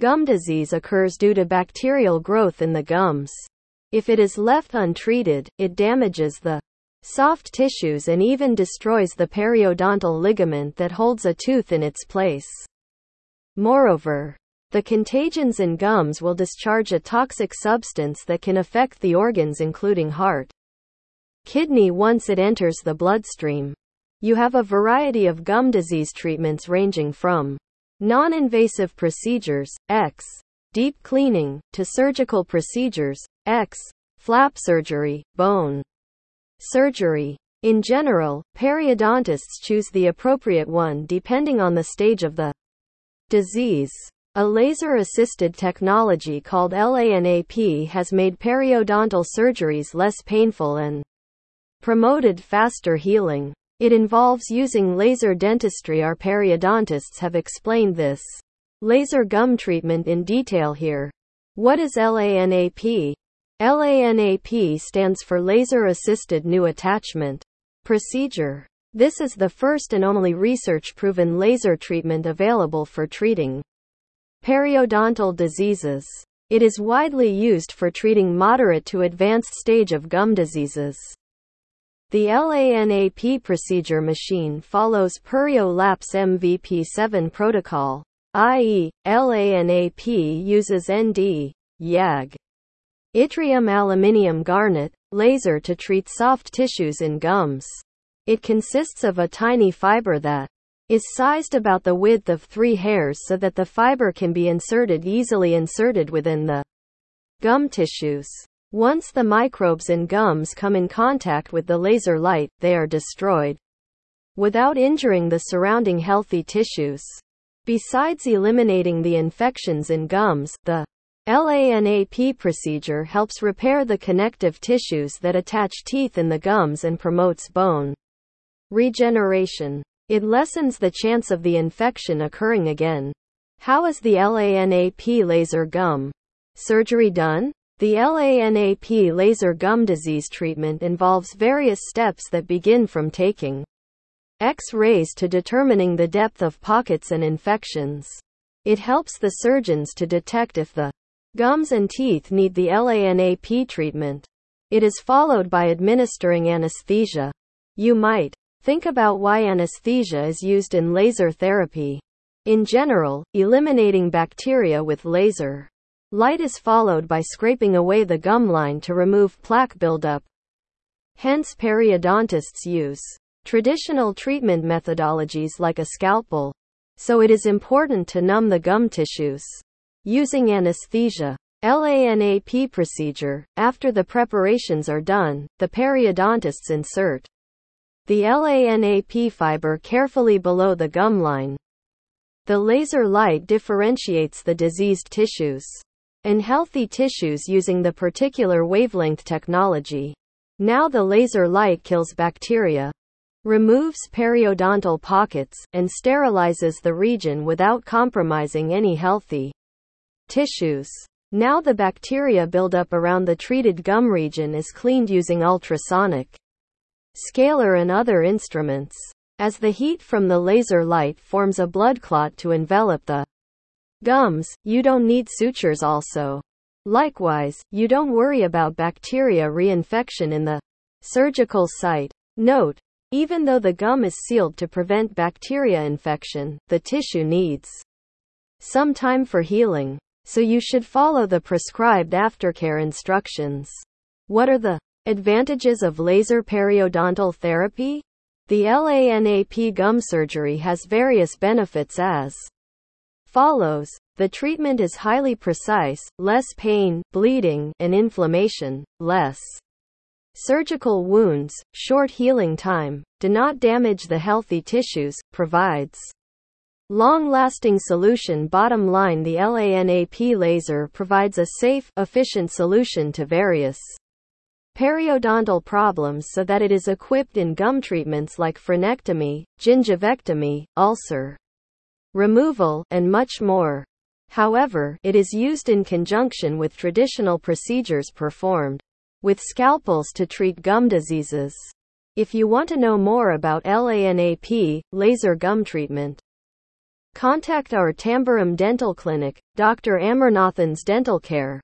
Gum disease occurs due to bacterial growth in the gums. If it is left untreated, it damages the soft tissues and even destroys the periodontal ligament that holds a tooth in its place. Moreover, the contagions in gums will discharge a toxic substance that can affect the organs including heart, kidney once it enters the bloodstream. You have a variety of gum disease treatments ranging from non-invasive procedures, X, deep cleaning, to surgical procedures, X, flap surgery, bone surgery. In general, periodontists choose the appropriate one depending on the stage of the disease. A laser-assisted technology called LANAP has made periodontal surgeries less painful and promoted faster healing. It involves using laser dentistry. Our periodontists have explained this laser gum treatment in detail here. What is LANAP? LANAP stands for Laser Assisted New Attachment Procedure. This is the first and only research proven laser treatment available for treating periodontal diseases. It is widely used for treating moderate to advanced stage of gum diseases. The LANAP procedure machine follows PerioLase MVP7 protocol, i.e., LANAP uses ND, YAG, yttrium aluminium garnet, laser to treat soft tissues in gums. It consists of a tiny fiber that is sized about the width of three hairs so that the fiber can be inserted easily inserted within the gum tissues. Once the microbes in gums come in contact with the laser light, they are destroyed without injuring the surrounding healthy tissues. Besides eliminating the infections in gums, the LANAP procedure helps repair the connective tissues that attach teeth in the gums and promotes bone regeneration. It lessens the chance of the infection occurring again. How is the LANAP laser gum surgery done? The LANAP laser gum disease treatment involves various steps that begin from taking X-rays to determining the depth of pockets and infections. It helps the surgeons to detect if the gums and teeth need the LANAP treatment. It is followed by administering anesthesia. You might think about why anesthesia is used in laser therapy. In general, eliminating bacteria with laser Light is followed by scraping away the gum line to remove plaque buildup. Hence periodontists use traditional treatment methodologies like a scalpel. So it is important to numb the gum tissues. Using anesthesia. LANAP procedure. After the preparations are done, the periodontists insert the LANAP fiber carefully below the gum line. The laser light differentiates the diseased tissues in healthy tissues using the particular wavelength technology. Now the laser light kills bacteria, removes periodontal pockets, and sterilizes the region without compromising any healthy tissues. Now the bacteria buildup around the treated gum region is cleaned using ultrasonic scaler and other instruments. As the heat from the laser light forms a blood clot to envelop the Gums, you don't need sutures also. Likewise, you don't worry about bacteria reinfection in the surgical site. Note, even though the gum is sealed to prevent bacteria infection, the tissue needs some time for healing. So you should follow the prescribed aftercare instructions. What are the advantages of laser periodontal therapy? The LANAP gum surgery has various benefits as follows. The treatment is highly precise, less pain, bleeding, and inflammation, less surgical wounds, short healing time, do not damage the healthy tissues, provides long-lasting solution bottom line the LANAP laser provides a safe, efficient solution to various periodontal problems so that it is equipped in gum treatments like frenectomy, gingivectomy, ulcer removal, and much more. However, it is used in conjunction with traditional procedures performed with scalpels to treat gum diseases. If you want to know more about LANAP, laser gum treatment, Contact our Tambaram Dental Clinic, Dr. Amarnathan's Dental Care.